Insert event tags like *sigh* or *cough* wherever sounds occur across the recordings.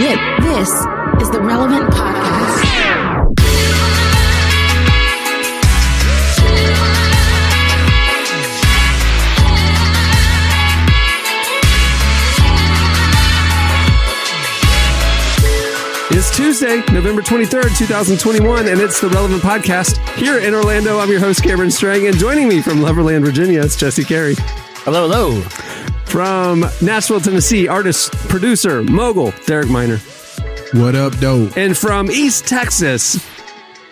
This is the Relevant Podcast. It's Tuesday, November 23rd, 2021, and it's the Relevant Podcast. Here in Orlando, I'm your host, Cameron Strang, and joining me from Loverland, Virginia, it's Jesse Carey. Hello, hello. From Nashville, Tennessee, artist, producer, mogul, Derek Minor. What up, dope? And from East Texas,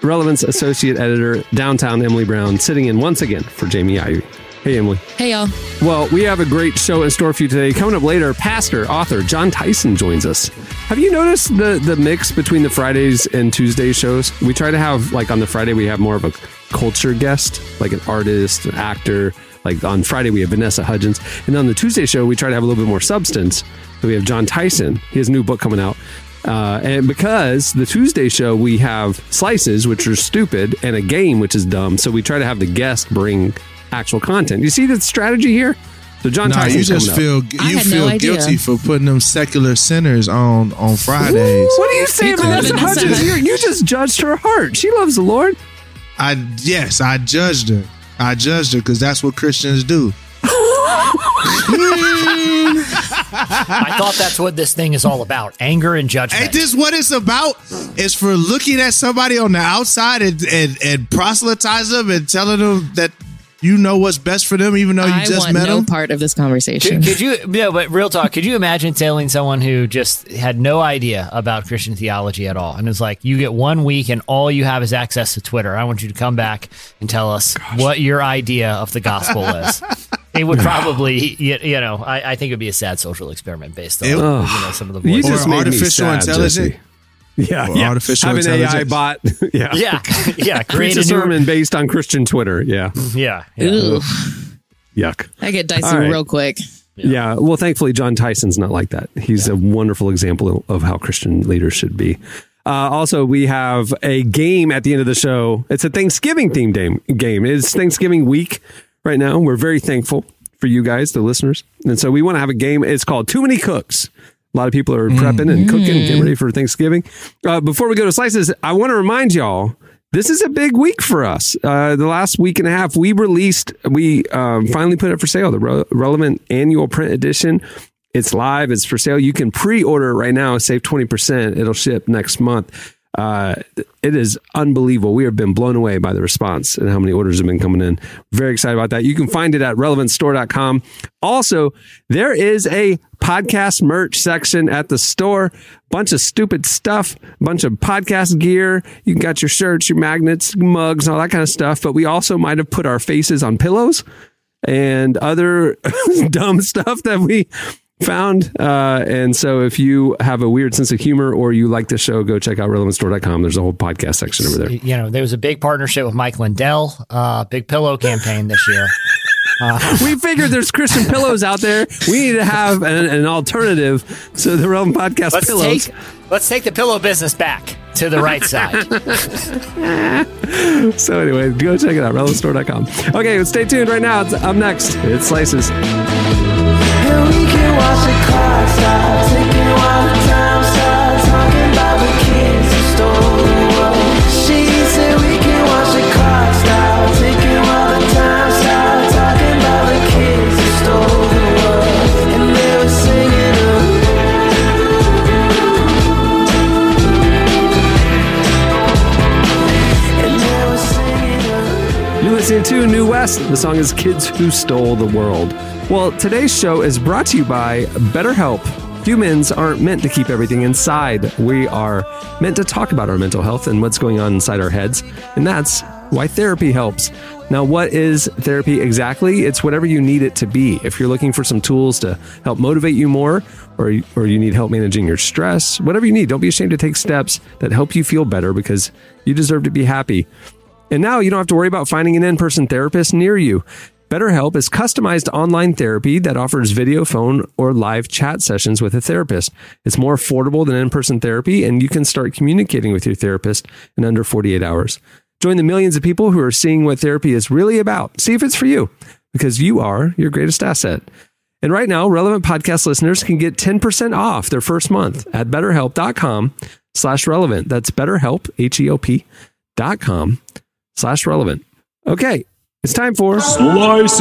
Relevance Associate Editor, Downtown Emily Brown, sitting in once again for Jamie Ivey. Hey, Emily. Hey, y'all. Well, we have a great show in store for you today. Coming up later, pastor, author Jon Tyson joins us. Have you noticed the the mix between the Fridays and Tuesday shows? We try to have like on the Friday we have more of a culture guest, like an artist, an actor. Like on Friday we have Vanessa Hudgens, and on the Tuesday show we try to have a little bit more substance. So we have Jon Tyson. He has a new book coming out. Uh, and because the Tuesday show, we have slices, which are stupid, and a game, which is dumb. So we try to have the guest bring actual content. You see the strategy here? So Jon Nah, Tyson you just feel I you had no feel guilty for putting them secular sinners on on Fridays. What do you say, You called Vanessa Hudgens? You, you just judged her heart. She loves the Lord. I yes, I judged her. I judged her because that's what Christians do. *laughs* I thought that's what this thing is all about anger and judgment. Ain't this what it's about? It's for looking at somebody on the outside and and, and proselytize them and telling them that you know what's best for them, even though you I just want met no them. part of this conversation. could you, no, but real talk, could you imagine telling someone who just had no idea about Christian theology at all? And it's like, you get one week and all you have is access to Twitter. I want you to come back and tell us what your idea of the gospel is. It would *laughs* probably, you, you know, I, I think it would be a sad social experiment based on, It- you know, some of the You voices. just Or made me artificial sad, intelligence. Jesse. Yeah, Or yeah. artificial Have an AI bot. *laughs* *laughs* yeah, yeah, yeah, Create create a a sermon based on Christian Twitter. Yeah, yeah, yeah. Yuck. I get dicey All right. real quick. Yeah. Well, thankfully, Jon Tyson's not like that. He's a wonderful example of how Christian leaders should be. Uh, also, we have a game at the end of the show. It's a Thanksgiving themed game. Game. It's Thanksgiving week right now. We're very thankful for you guys, the listeners, and so we want to have a game. It's called Too Many Cooks. A lot of people are prepping and cooking, getting ready for Thanksgiving. Uh, before we go to slices, I want to remind y'all this is a big week for us. Uh, the last week and a half, we released, we um, finally put it for sale, the Re- Relevant Annual Print Edition. It's live, it's for sale. You can pre order it right now, save 20%. It'll ship next month. Uh, it is unbelievable. We have been blown away by the response and how many orders have been coming in. Very excited about that. You can find it at relevantstore.com. Also, there is a podcast merch section at the store. Bunch of stupid stuff, bunch of podcast gear. You got your shirts, your magnets, mugs, all that kind of stuff. But we also might have put our faces on pillows and other *laughs* dumb stuff that we found. Uh, and so if you have a weird sense of humor or you like the show, go check out relevantstore.com. There's a whole podcast section over there. You know, there was a big partnership with Mike Lindell, uh, big pillow campaign this year. *laughs* we figured there's Christian pillows out there. We need to have an, an alternative to the Relevant Podcast Let's pillows. take let's take the pillow business back to the right side. *laughs* So anyway, go check it out, relevantstore.com. Okay, stay tuned right now. It's up next. It's Slices. Listening to New West. The song is Kids Who Stole the World. Well, today's show is brought to you by BetterHelp. Humans aren't meant to keep everything inside. We are meant to talk about our mental health and what's going on inside our heads. And that's why therapy helps. Now, what is therapy exactly? It's whatever you need it to be. If you're looking for some tools to help motivate you more, or, or you need help managing your stress, whatever you need, don't be ashamed to take steps that help you feel better because you deserve to be happy. And now you don't have to worry about finding an in person therapist near you. BetterHelp is customized online therapy that offers video, phone, or live chat sessions with a therapist. It's more affordable than in person therapy, and you can start communicating with your therapist in under 48 hours. Join the millions of people who are seeing what therapy is really about. See if it's for you, because you are your greatest asset. And right now, relevant podcast listeners can get 10% off their first month at betterhelp.com slash relevant. That's betterhelp, H-E-O-P dot com slash relevant. Okay, it's time for Slices.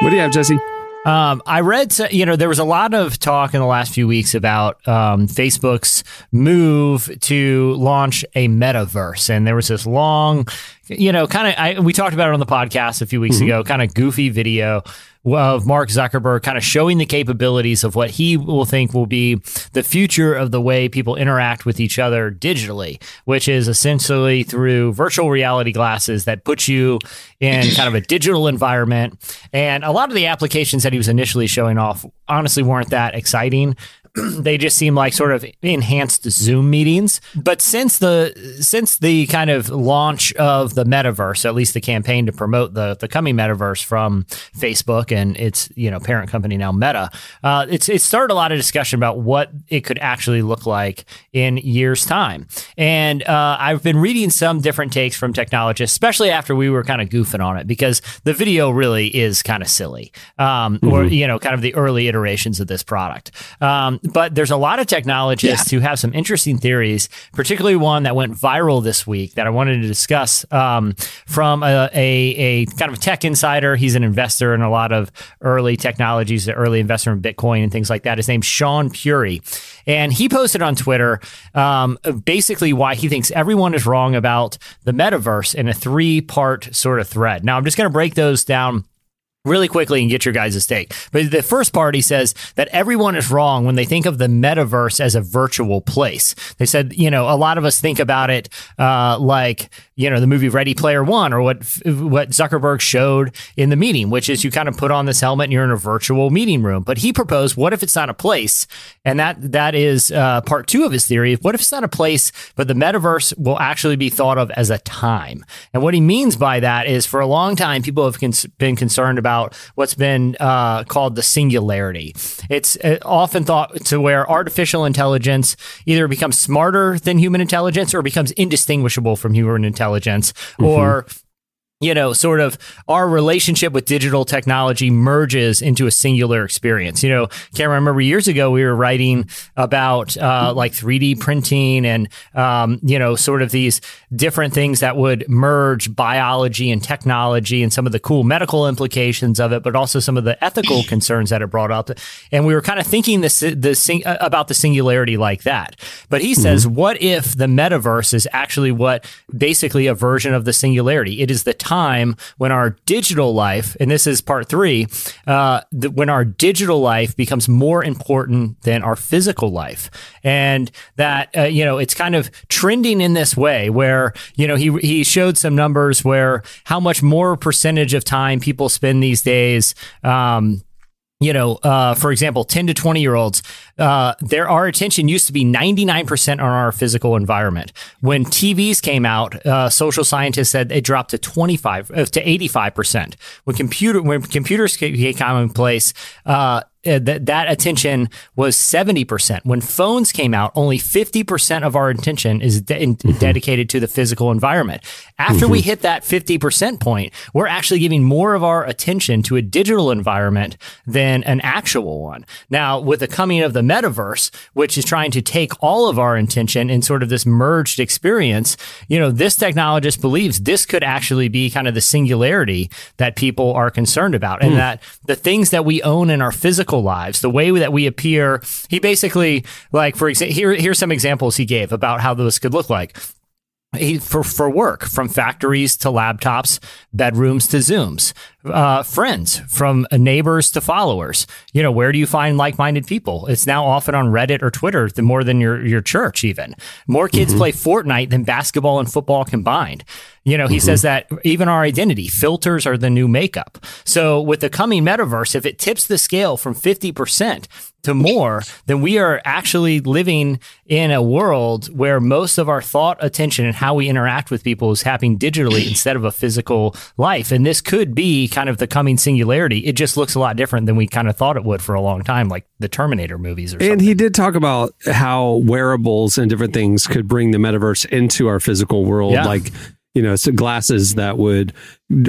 what do you have, Jesse? Um, I read, you know, there was a lot of talk in the last few weeks about um, Facebook's move to launch a metaverse, and there was this long, you know, kind of. We talked about it on the podcast a few weeks ago, kind of goofy video of Mark Zuckerberg kind of showing the capabilities of what he will think will be the future of the way people interact with each other digitally, which is essentially through virtual reality glasses that put you in kind of a digital environment. And a lot of the applications that he was initially showing off honestly weren't that exciting. They just seem like sort of enhanced Zoom meetings. But since the since the kind of launch of the metaverse, at least the campaign to promote the the coming metaverse from Facebook and its you know parent company now Meta, uh, it's it started a lot of discussion about what it could actually look like in years time. And uh, I've been reading some different takes from technologists, especially after we were kind of goofing on it because the video really is kind of silly, um, or you know, kind of the early iterations of this product. Um, but there's a lot of technologists who have some interesting theories, particularly one that went viral this week that I wanted to discuss um, from a, a, a kind of tech insider. He's an investor in a lot of early technologies, an early investor in Bitcoin and things like that. His name's Shaan Puri. And he posted on Twitter um, basically why he thinks everyone is wrong about the metaverse in a three part sort of thread. Now, I'm just going to break those down really quickly and get your guys' take. But the first part, he says that everyone is wrong when they think of the metaverse as a virtual place. They said, you know, a lot of us think about it uh, like, you know, the movie Ready Player One or what what Zuckerberg showed in the meeting, which is you kind of put on this helmet and you're in a virtual meeting room. But he proposed, what if it's not a place? And that that is uh, part two of his theory. What if it's not a place, but the metaverse will actually be thought of as a time? And what he means by that is, for a long time, people have cons- been concerned about what's been uh, called the singularity. It's uh, often thought to where artificial intelligence either becomes smarter than human intelligence or becomes indistinguishable from human intelligence, Mm-hmm. or you know, sort of our relationship with digital technology merges into a singular experience. You know, can't remember years ago we were writing about uh, like 3D printing and um, you know, sort of these different things that would merge biology and technology and some of the cool medical implications of it, but also some of the ethical *laughs* concerns that it brought up. And we were kind of thinking this the sing, uh, about the singularity like that. But he says, what if the metaverse is actually what basically a version of the singularity? It is the time when our digital life, and this is part three, uh, the, when our digital life becomes more important than our physical life, and that uh, you know it's kind of trending in this way where you know he he showed some numbers where how much more percentage of time people spend these days. Um, you know, uh, for example, 10 to 20 year olds, uh, there, our attention used to be 99% on our physical environment. When TVs came out, uh, social scientists said it dropped to 25, uh, to 85%. When computer, when computers came commonplace, uh, that that attention was 70%. When phones came out, only 50% of our attention is de- in- mm-hmm. dedicated to the physical environment. After we mm-hmm. hit that 50% point, we're actually giving more of our attention to a digital environment than an actual one. Now, with the coming of the metaverse, which is trying to take all of our attention in sort of this merged experience, you know, this technologist believes this could actually be kind of the singularity that people are concerned about and hmm. that the things that we own in our physical lives, the way that we appear, he basically like for example, here here's some examples he gave about how this could look like. He, for for work, from factories to laptops, bedrooms to Zooms, uh, friends, from neighbors to followers. You know, where do you find like minded people? It's now often on Reddit or Twitter, the more than your your church. Even more kids play Fortnite than basketball and football combined. You know, he says that even our identity filters are the new makeup. So with the coming metaverse, if it tips the scale from 50% to more, then we are actually living in a world where most of our thought, attention, and how we interact with people is happening digitally *clears throat* instead of a physical life. And this could be kind of the coming singularity. It just looks a lot different than we kind of thought it would for a long time, like the Terminator movies or something. And he did talk about how wearables and different things could bring the metaverse into our physical world, Yeah. like you know, so glasses that would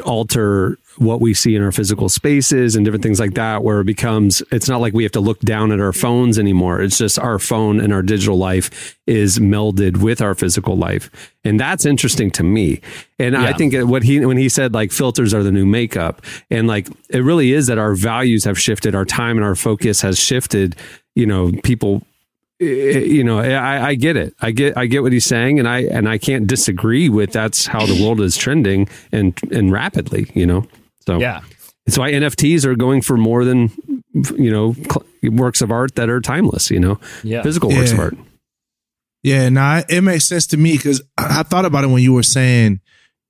alter what we see in our physical spaces and different things like that, where it becomes, it's not like we have to look down at our phones anymore. It's just our phone and our digital life is melded with our physical life. And that's interesting to me. And I think what he, when he said like filters are the new makeup and like, it really is that our values have shifted, our time and our focus has shifted, you know, people, eh, you know, I, I get it. I get, I get what he's saying, and I and I can't disagree with that's how the world is trending and and rapidly. You know, so Yeah. it's why NFTs are going for more than you know cl- works of art that are timeless. You know, Yeah. physical works of art. Yeah, nah, it makes sense to me because I I thought about it when you were saying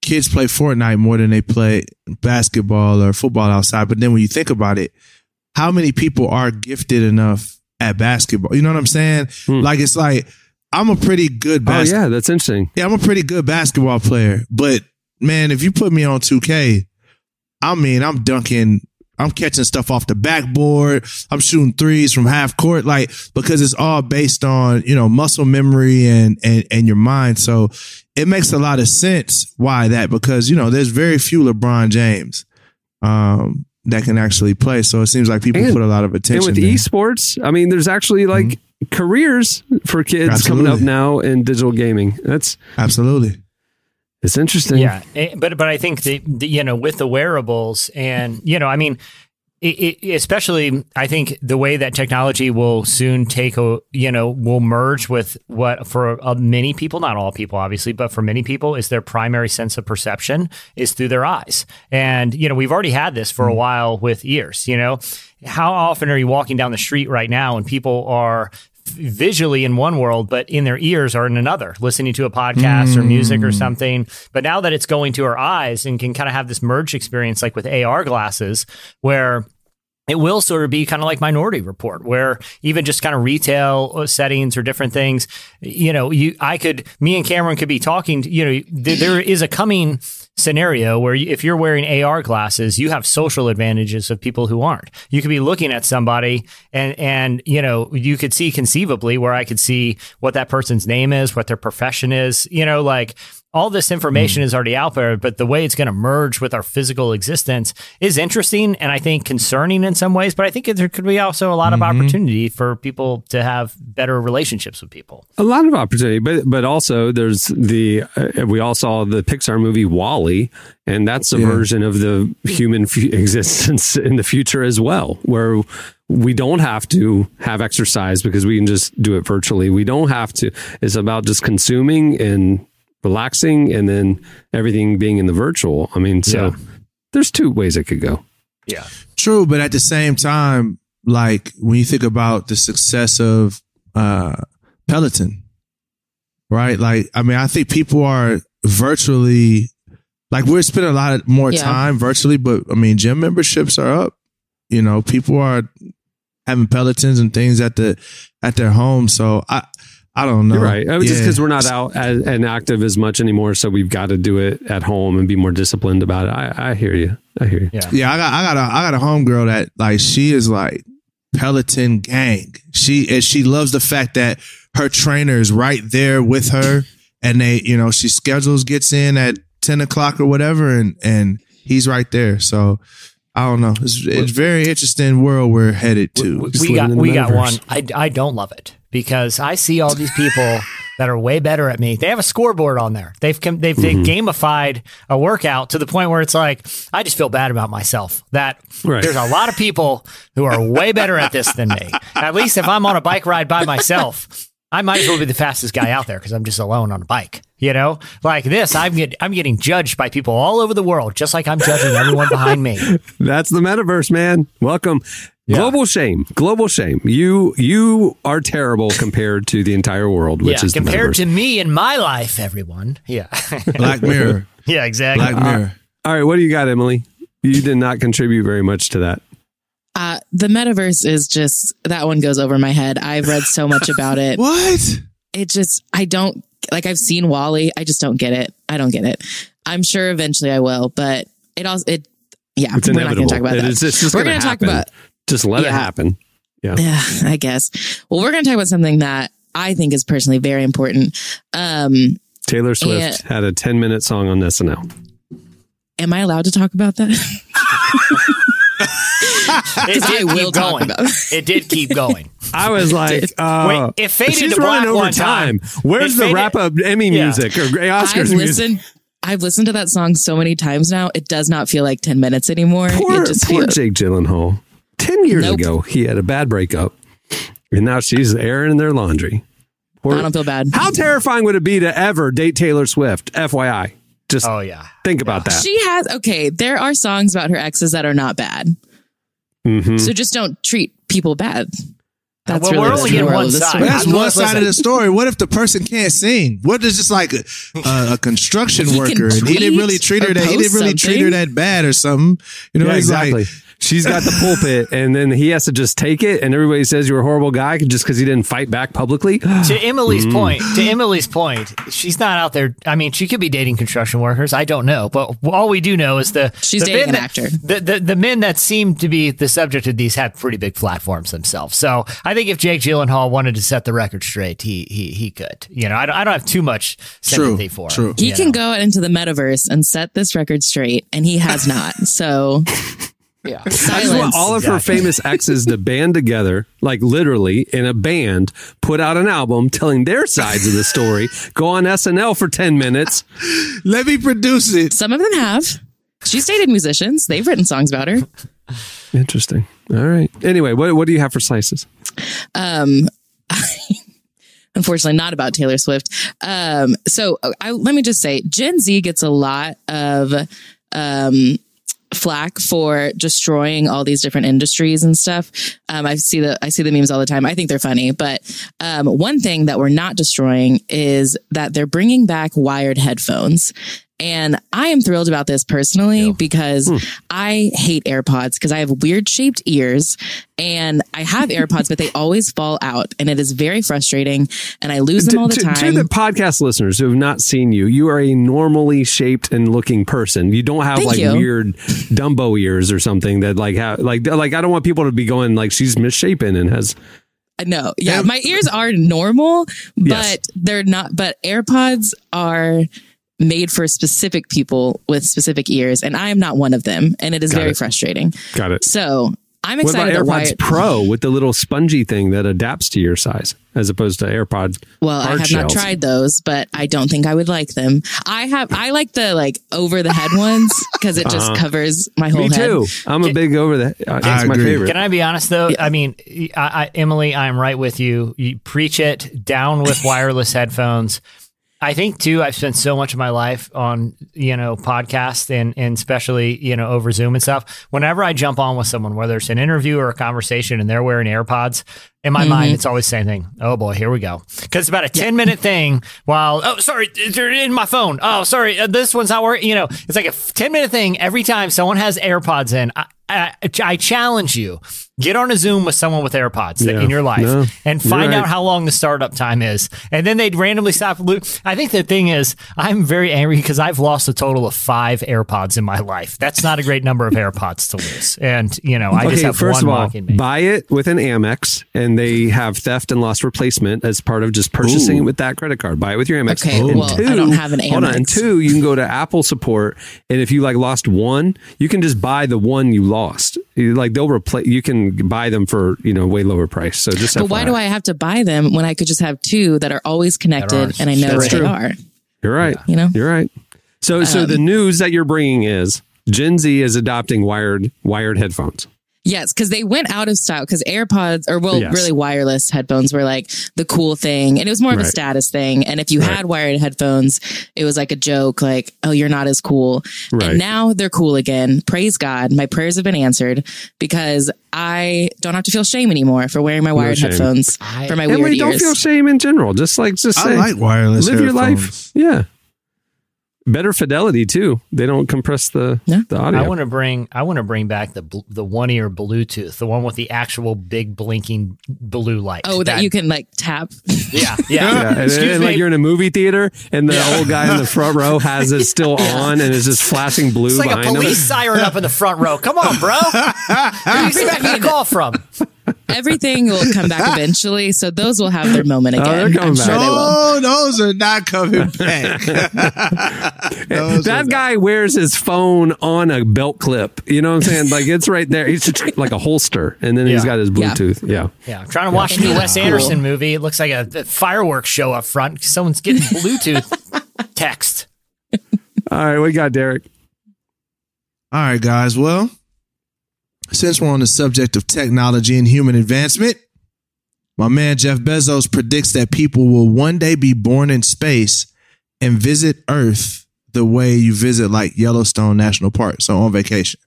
kids play Fortnite more than they play basketball or football outside. But then when you think about it, how many people are gifted enough at basketball? You know what I'm saying? Hmm. Like it's like I'm a pretty good Oh yeah, that's interesting. yeah, I'm a pretty good basketball player. But man, if you put me on 2K, I mean, I'm dunking. I'm catching stuff off the backboard. I'm shooting threes from half court, like because it's all based on you know muscle memory and and and your mind. So it makes a lot of sense why that because you know there's very few LeBron James um, that can actually play. So it seems like people And- put a lot of attention. And with there. esports, I mean, there's actually like careers for kids coming up Mm-hmm. Now in digital gaming. That's Absolutely. It's interesting. Yeah, Eh, but but I think the, the you know with the wearables and you know I mean. It, it, especially, I think the way that technology will soon take a, you know, will merge with what for uh, many people, not all people, obviously, but for many people, is their primary sense of perception is through their eyes. And you know, we've already had this for a while with ears. You know, how often are you walking down the street right now and people are visually in one world, but in their ears are in another, listening to a podcast or music or something. But now that it's going to our eyes and can kind of have this merge experience, like with AR glasses, where it will sort of be kind of like Minority Report, where even just kind of retail uh, settings or different things, you know, you I could, me and Cameron could be talking. You know, th- there is a coming scenario where if you're wearing AR glasses, you have social advantages of people who aren't. You could be looking at somebody and and you know you could see conceivably where I could see what that person's name is, what their profession is. You know, like all this information is already out there, but the way it's going to merge with our physical existence is interesting and I think concerning in some ways. But I think there could be also a lot of opportunity for people to have better relationships with people. a lot of opportunity, but but also there's the uh, we all saw the Pixar movie Wall-E, and that's a Yeah. version of the human f- existence in the future as well, where we don't have to have exercise because we can just do it virtually. We don't have to. It's about just consuming and relaxing, and then everything being in the virtual. I mean, so Yeah. there's two ways it could go. Yeah. True, but at the same time, like when you think about the success of uh Peloton, right? Like, I mean, I think people are virtually like we're spending a lot of more Yeah. time virtually, but I mean, gym memberships are up. You know, people are having Pelotons and things at the at their home. So I I don't know. You're right. Uh, Just because we're not out as, and active as much anymore, so we've got to do it at home and be more disciplined about it. I, I hear you. I hear you. Yeah. Yeah, I got I got a I got a homegirl that like she is like Peloton gang. She and she loves the fact that her trainer is right there with her, and they you know she schedules gets in at ten o'clock or whatever, and and he's right there. So I don't know. It's it's very interesting world we're headed to. we, we got in the we got one. I, I don't love it because I see all these people *laughs* that are way better at me. They have a scoreboard on there. They've they've, they've Mm-hmm. gamified a workout to the point where it's like I just feel bad about myself that Right. there's a lot of people who are way better at this than me. *laughs* At least if I'm on a bike ride by myself, I might as well be the fastest guy out there because I'm just alone on a bike. You know, like this, I'm get, I'm getting judged by people all over the world, just like I'm judging everyone behind me. *laughs* That's the metaverse, man. Welcome. Global shame. Global shame. You you are terrible compared to the entire world, which yeah, is the compared metaverse. to me in my life, everyone. Yeah, *laughs* Black Mirror. yeah, exactly. Black Mirror. All right, what do you got, Emily? You did not contribute very much to that. Uh, the metaverse is just that one goes over my head. I've read so much about it. *laughs* What? It just I don't like. I've seen Wall-E. I just don't get it. I don't get it. I'm sure eventually I will, but it also it. Yeah, It's we're not going to talk about It that. is- it's just we're gonna gonna talk about Just let it happen. Yeah. Yeah, I guess. Well, we're going to talk about something that I think is personally very important. Um, Taylor Swift Yeah. had a 10 minute song on SNL. am I allowed to talk about that? *laughs* It I did will keep talk going. about it. It did keep going. *laughs* I was like, uh, Wait, it faded she's to running black over one time. Where's It the faded- wrap up Emmy Yeah. music or Oscars I've music? listened. I've listened to that song so many times now. It does not feel like ten minutes anymore. Poor, it just poor feels. Jake Gyllenhaal. Ten years Nope. ago, he had a bad breakup, and now she's airing their laundry. Poor- I don't feel bad. How terrifying would it be to ever date Taylor Swift? FYI, just Oh yeah. think about that. She has okay. There are songs about her exes that are not bad. Mhm. So just don't treat people bad. That's Well, really we're the only getting moral one side. that's one side of the story. What if the person can't sing? What is just like a, a, a construction If he worker and he didn't really treat her that he didn't post really treat her that bad or something? You know, Yeah, exactly. like She's got the pulpit, *laughs* and then he has to just take it, and everybody says you're a horrible guy just because he didn't fight back publicly. *gasps* To Emily's Mm. point, to Emily's point, she's not out there. I mean, she could be dating construction workers. I don't know, but all we do know is the She's the dating men an that- actor. The, the the men that seem to be the subject of these have pretty big platforms themselves. So I think if Jake Gyllenhaal wanted to set the record straight, he he he could. You know, I don't, I don't have too much true, sympathy for him. true. He can know. go into the metaverse and set this record straight, and he has not. So *laughs* Yeah. *laughs* I just want all of her Exactly. famous exes to band together, like literally in a band, put out an album telling their sides of the story, go on SNL for 10 minutes. let me produce it. Some of them have. She's dated musicians. They've written songs about her. Interesting. All right. Anyway, what, what do you have for slices? Um, *laughs* unfortunately, not about Taylor Swift. Um, so I, let me just say, Gen Z gets a lot of um, flack for destroying all these different industries and stuff. Um, I see the I see the memes all the time. I think they're funny, but um, one thing that we're not destroying is that they're bringing back wired headphones. And I am thrilled about this personally because hmm. I hate AirPods because I have weird shaped ears and I have AirPods, but they always fall out and it is very frustrating and I lose them all the to, time. to the podcast listeners who have not seen you, you are a normally shaped and looking person. You don't have Thank like you. weird Dumbo ears or something that like have like like I don't want people to be going like she's misshapen and has uh, No, yeah, Yeah. my ears are normal, but Yes. they're not. But AirPods are made for specific people with specific ears, and I am not one of them, and it is Got very it. frustrating. got it. So I'm What about AirPods Wyatt- Pro with the little spongy thing that adapts to your size as opposed to AirPod? well, I have shells? not tried those, but I don't think I would like them. I have. I like the like over the head ones because it just covers my whole Uh-huh. Me head. too. I'm a big over that. Uh, I it's my agree. favorite. Can I be honest though? I mean, I, I, Emily, I'm right with you. You preach it down with wireless headphones. I think too. I've spent so much of my life on you know podcasts and and especially you know over Zoom and stuff. Whenever I jump on with someone, whether it's an interview or a conversation, and they're wearing AirPods, in my mind it's always the same thing. Oh boy, here we go. Because it's about a ten minute thing. While oh sorry, they're in my phone. Oh sorry, uh, this one's not working. You know, it's like a ten minute thing every time someone has AirPods in. I, I, I challenge you. Get on a Zoom with someone with AirPods Yeah. in your life No, and find right. out how long the startup time is. And then they'd randomly stop. lo- I think the thing is, I'm very angry because I've lost a total of five AirPods in my life. That's not a great number of AirPods to lose. And, you know, I just have first one of all, mocking me. buy it with an Amex, and they have theft and loss replacement as part of just purchasing it with that credit card. Buy it with your Amex. Okay, And well, I don't have an Hold on, and two, you can go to Apple support, and if you like lost one, you can just buy the one you lost. You, like they'll replace. You can buy them for you know way lower price. So just But why do I have to buy them when I could just have two that are always connected are- and I know That's where they are? You're right. You know? You're right. So so Um, the news that you're bringing is Gen Z is adopting wired wired headphones. Yes, because they went out of style because AirPods or well, Yes. really wireless headphones were like the cool thing, and it was more of a status thing. And if you Right. had wired headphones, it was like a joke, like oh, you're not as cool. Right. And now they're cool again. Praise God, my prayers have been answered because I don't have to feel shame anymore for wearing my wired shame. headphones I- for my And weird we don't ears. feel shame in general. Just like just I like wireless. live your life. Yeah. Better fidelity too. They don't compress the Yeah. the audio. I want to bring I want to bring back the bl- the one ear Bluetooth, the one with the actual big blinking blue light. oh, that, you can like tap. yeah yeah. *laughs* yeah, and, Excuse and me. like you're in a movie theater, and the old guy in the front row *laughs* has it still on, and it's just flashing blue it's like a police him. siren up in the front row. Come on, bro. *laughs* Who do you expect me to call from? Everything will come back eventually. So those will have their moment Oh, again. they're coming back. sure they. No, those are not coming back. *laughs* Those are that not- guy wears his phone on a belt clip. You know what I'm saying? Like it's right there. He's just like a holster, and then he's got his Bluetooth. Yeah. Yeah, I'm trying to watch the Wes Anderson movie. It looks like a, a fireworks show up front. Someone's getting *laughs* Bluetooth text. All right, we got, Derek? All right, guys. Well, since we're on the subject of technology and human advancement, my man Jeff Bezos predicts that people will one day be born in space and visit Earth the way you visit like Yellowstone National Park, so on vacation.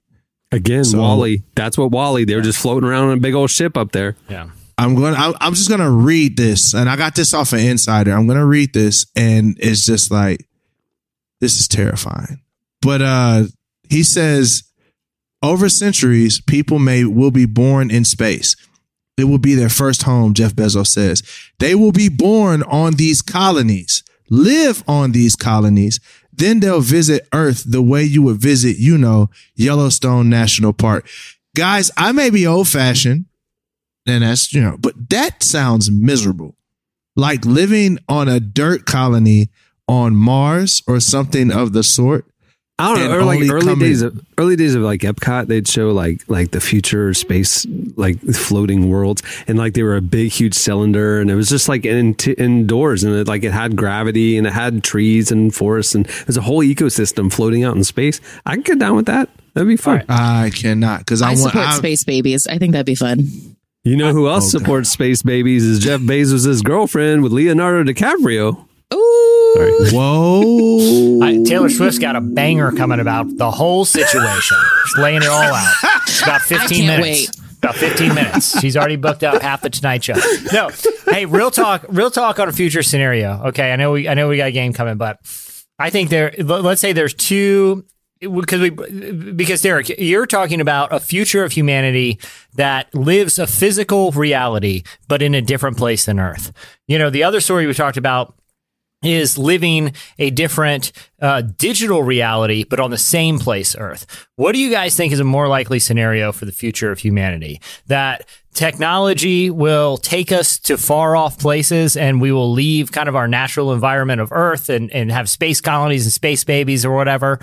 Again, So- Wall-E. That's what Wall-E. They were just floating around on a big old ship up there. Yeah. I'm going. to I'm just going to read this, and I got this off an insider. I'm going to read this, and it's just like this is terrifying. But uh, he says, over centuries, people may will be born in space. It will be their first home. Jeff Bezos says they will be born on these colonies, live on these colonies. Then they'll visit Earth the way you would visit, you know, Yellowstone National Park. Guys, I may be old fashioned and that's you know but that sounds miserable like living on a dirt colony on mars or something of the sort I don't know. And Or like early coming- days of early days of like Epcot, they'd show like like the future space like floating worlds, and like they were a big huge cylinder, and it was just like in, indoors, and it like it had gravity and it had trees and forests, and there's a whole ecosystem floating out in space. I can get down with that. That'd be fun. i cannot because i, I want support I, space babies. I think that'd be fun. You know who else Oh, God. supports space babies is Jeff Bezos' girlfriend with Leonardo DiCaprio. Ooh. whoa I, Taylor Swift's got a banger coming about the whole situation. She's laying it all out. It's about 15 can't minutes. About 15 minutes. She's already booked up half the Tonight Show. No, hey, real talk. Real talk on a future scenario. Okay, I know we I know we got a game coming, but I think there. Let's say there's two because we because Derek, you're talking about a future of humanity that lives a physical reality, but in a different place than Earth. You know, the other story we talked about is living a different uh, digital reality, but on the same place, Earth. What do you guys think is a more likely scenario for the future of humanity? That technology will take us to far off places and we will leave kind of our natural environment of Earth and, and have space colonies and space babies or whatever.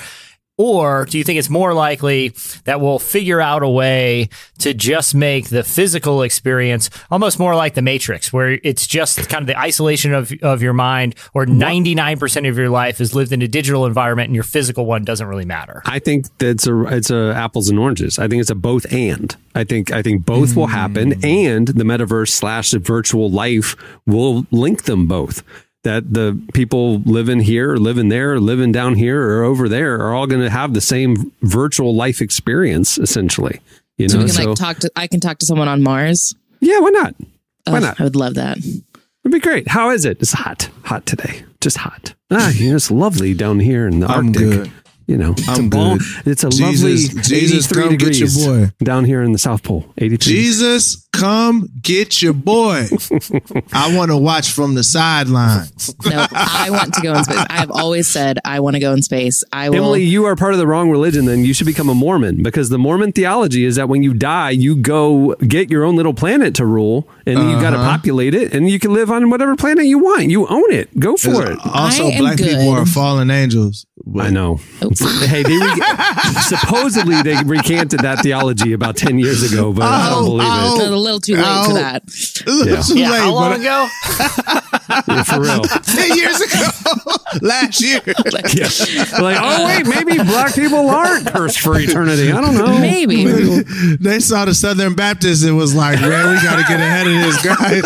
Or do you think it's more likely that we'll figure out a way to just make the physical experience almost more like the Matrix, where it's just kind of the isolation of, of your mind, or 99% of your life is lived in a digital environment and your physical one doesn't really matter? I think that's a it's a apples and oranges. I think it's a both and. I think I think both will happen, mm. and the metaverse slash the virtual life will link them both. That the people living here, or living there, or living down here, or over there are all going to have the same virtual life experience, essentially. You So know, we can so like talk to. I can talk to someone on Mars. yeah, why not? Why not? I would love that. It'd be great. How is it? It's hot, hot today. Just hot. Ah, you know, it's lovely down here in the I'm Arctic. good. You know, it's I'm a good. It's a Jesus- lovely Jesus, 83 come get your degrees boy. down here in the South Pole. 83. jesus come get your boy *laughs* i want to watch from the sidelines No, I want to go in space. I have always said I want to go in space. I will. Emily, you are part of the wrong religion. Then you should become a Mormon because the Mormon theology is that when you die, you go get your own little planet to rule, and you got to Uh-huh. populate it, and you can live on whatever planet you want. You own it. Go for it. also I am black people good. are fallen angels I know. Oh. *laughs* hey, they re- *laughs* supposedly they recanted that theology about ten years ago, but I don't Oh, believe oh. It's a little too late Ow. for oh. that. It's Yeah, late, how long but- ago? it *laughs* yeah, for real. *laughs* 10 years ago *laughs* last year Yeah. Like, oh wait, maybe black people aren't cursed for eternity. I don't know. Maybe. they saw the Southern Baptists and was like, man, we got to get ahead of this, guys.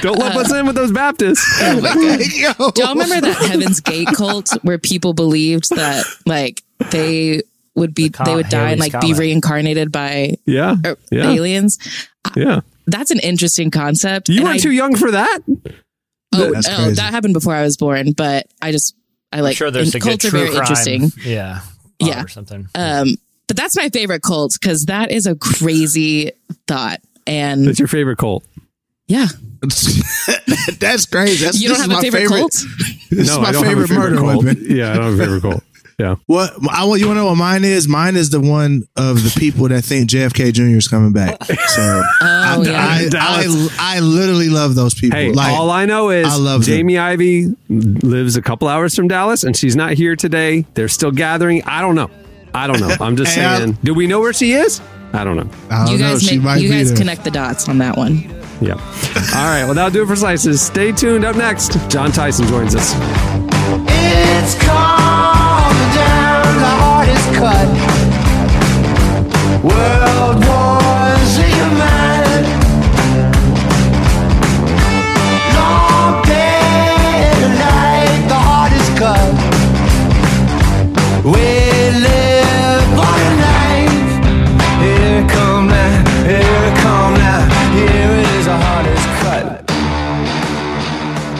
Don't lump us in with those Baptists. Oh Yo. Do y'all remember that Heaven's Gate cult where people believed that like they would be com- they would die and Haley's like be reincarnated by Yeah. er, Yeah. aliens? Yeah. That's an interesting concept. You weren't I- too young for that. Oh, oh, that happened before I was born, but I just I like I'm sure there's a and good cults are true very crime. interesting. Yeah. Yeah. Or something. Um, but that's my favorite cult because that is a crazy thought. And That's your favorite cult. yeah, *laughs* That's crazy. That's, you don't have a my favorite, cult? *laughs* This is my I don't have a favorite, murder cult. weapon. Yeah, I don't have a favorite cult. Yeah. What I want you want to know what mine is? Mine is the one of the people that think JFK Jr. is coming back. So *laughs* oh, I, Oh, yeah. I, I, I literally love those people. Hey, like all I know is I love them. Jamie Ivey lives a couple hours from Dallas, and she's not here today. They're still gathering. I don't know. I don't know. I'm just *laughs* Hey, I- saying. Do we know where she is? I don't know. I don't You guys, she make, you guys there. connect the dots on that one. Yeah. All right. Well, that'll do it for slices. Stay tuned. Up next, Jon Tyson joins us. It's calm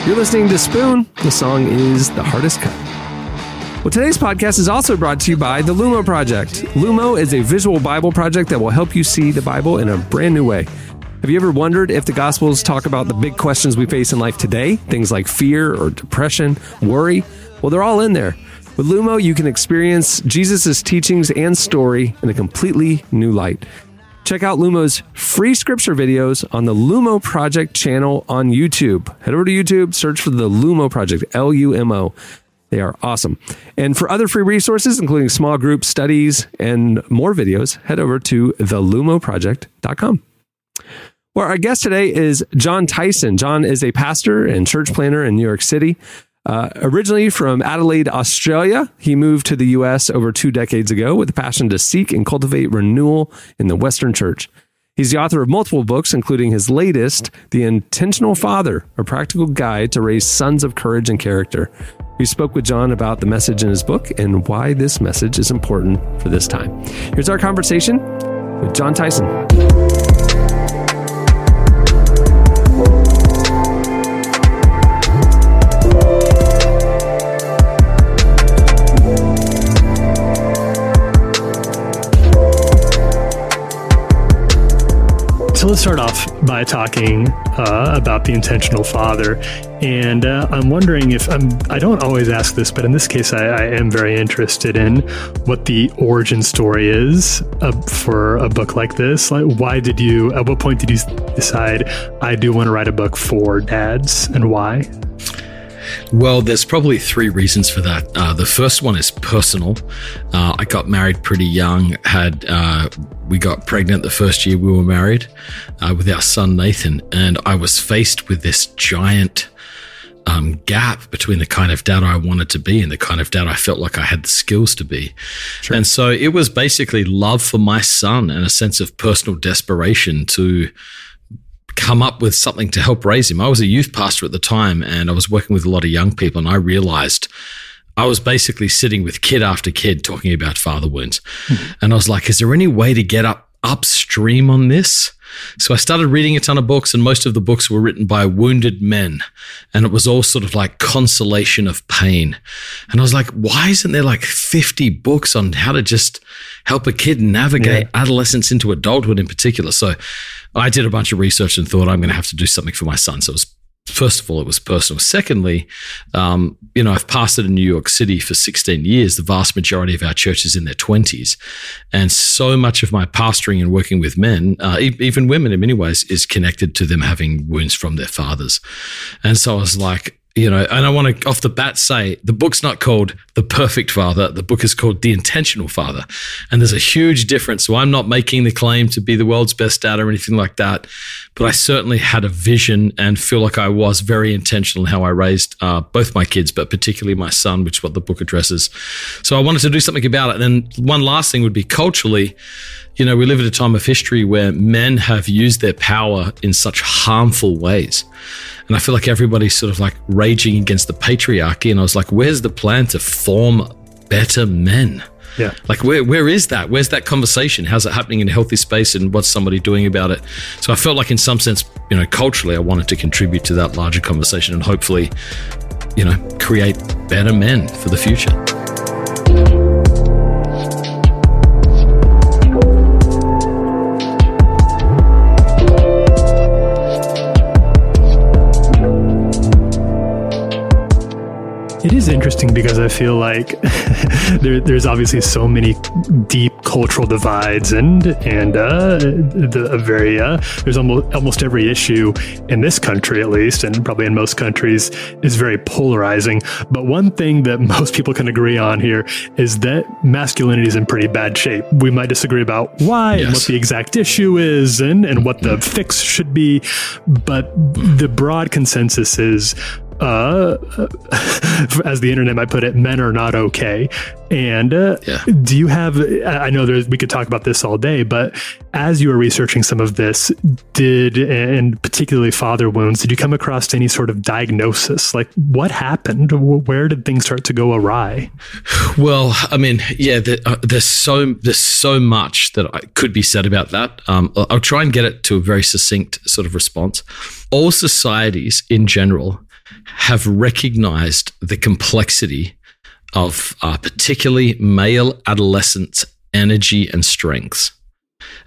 You're listening to Spoon. The song is The Hardest Cut. Well, today's podcast is also brought to you by the Lumo Project. Lumo is a visual Bible project that will help you see the Bible in a brand new way. Have you ever wondered if the Gospels talk about the big questions we face in life today? Things like fear or depression, worry? Well, they're all in there. With Lumo, you can experience Jesus' teachings and story in a completely new light. Check out Lumo's free scripture videos on the Lumo Project channel on YouTube. Head over to YouTube, search for the Lumo Project, L U M O. They are awesome. And for other free resources, including small group studies and more videos, head over to thelumoproject.com. Well, our guest today is Jon Tyson. Jon is a pastor and church planter in New York City. Uh, originally from Adelaide, Australia, he moved to the U.S. over two decades ago with a passion to seek and cultivate renewal in the Western church. He's the author of multiple books, including his latest, The Intentional Father, a practical guide to raise sons of courage and character. We spoke with Jon about the message in his book and why this message is important for this time. Here's our conversation with Jon Tyson. So let's start off by talking uh, about the intentional father. And uh, I'm wondering if I'm, I don't always ask this, but in this case, I, I am very interested in what the origin story is uh, for a book like this. Like, why did you, at what point did you decide I do want to write a book for dads and why? Well, there's probably three reasons for that. Uh, the first one is personal. Uh, I got married pretty young. Had uh, we got pregnant the first year we were married uh, with our son Nathan, and I was faced with this giant um, gap between the kind of dad I wanted to be and the kind of dad I felt like I had the skills to be. And so it was basically love for my son and a sense of personal desperation to come up with something to help raise him. I was a youth pastor at the time and I was working with a lot of young people and I realized I was basically sitting with kid after kid talking about father wounds. Hmm. And I was like, is there any way to get up upstream on this? So I started reading a ton of books, and most of the books were written by wounded men. And it was all sort of like consolation of pain. And I was like, why isn't there like 50 books on how to just help a kid navigate adolescence into adulthood in particular? So I did a bunch of research and thought I'm going to have to do something for my son. So it was first of all, it was personal. Secondly, um, you know, I've pastored in New York City for 16 years. The vast majority of our church is in their 20s. And so much of my pastoring and working with men, uh, e- even women in many ways, is connected to them having wounds from their fathers. And so I was like, you know, and I want to off the bat say the book's not called The Perfect Father. The book is called The Intentional Father. And there's a huge difference. So I'm not making the claim to be the world's best dad or anything like that. But I certainly had a vision and feel like I was very intentional in how I raised uh, both my kids, but particularly my son, which is what the book addresses. So I wanted to do something about it. And then one last thing would be culturally, you know, we live at a time of history where men have used their power in such harmful ways. And I feel like everybody's sort of like raging against the patriarchy. And I was like, where's the plan to form better men? Yeah. Like, where, where is that? Where's that conversation? How's it happening in a healthy space? And what's somebody doing about it? So I felt like, in some sense, you know, culturally, I wanted to contribute to that larger conversation and hopefully, you know, create better men for the future. Interesting because I feel like *laughs* there, there's obviously so many deep cultural divides and and uh, the, a very uh, there's almost almost every issue in this country at least and probably in most countries is very polarizing. But one thing that *laughs* most people can agree on here is that masculinity is in pretty bad shape. We might disagree about why and what the exact issue is and and what the fix should be, but the broad consensus is uh, *laughs* as the internet might put it, men are not okay. And uh, Yeah. do you have? I know there's, we could talk about this all day, but as you were researching some of this, did and particularly father wounds, did you come across any sort of diagnosis? Like what happened? Where did things start to go awry? Well, I mean, yeah, there, uh, there's so there's so much that I could be said about that. Um, I'll- I'll try and get it to a very succinct sort of response. All societies in general have recognized the complexity of uh, particularly male adolescent energy and strengths.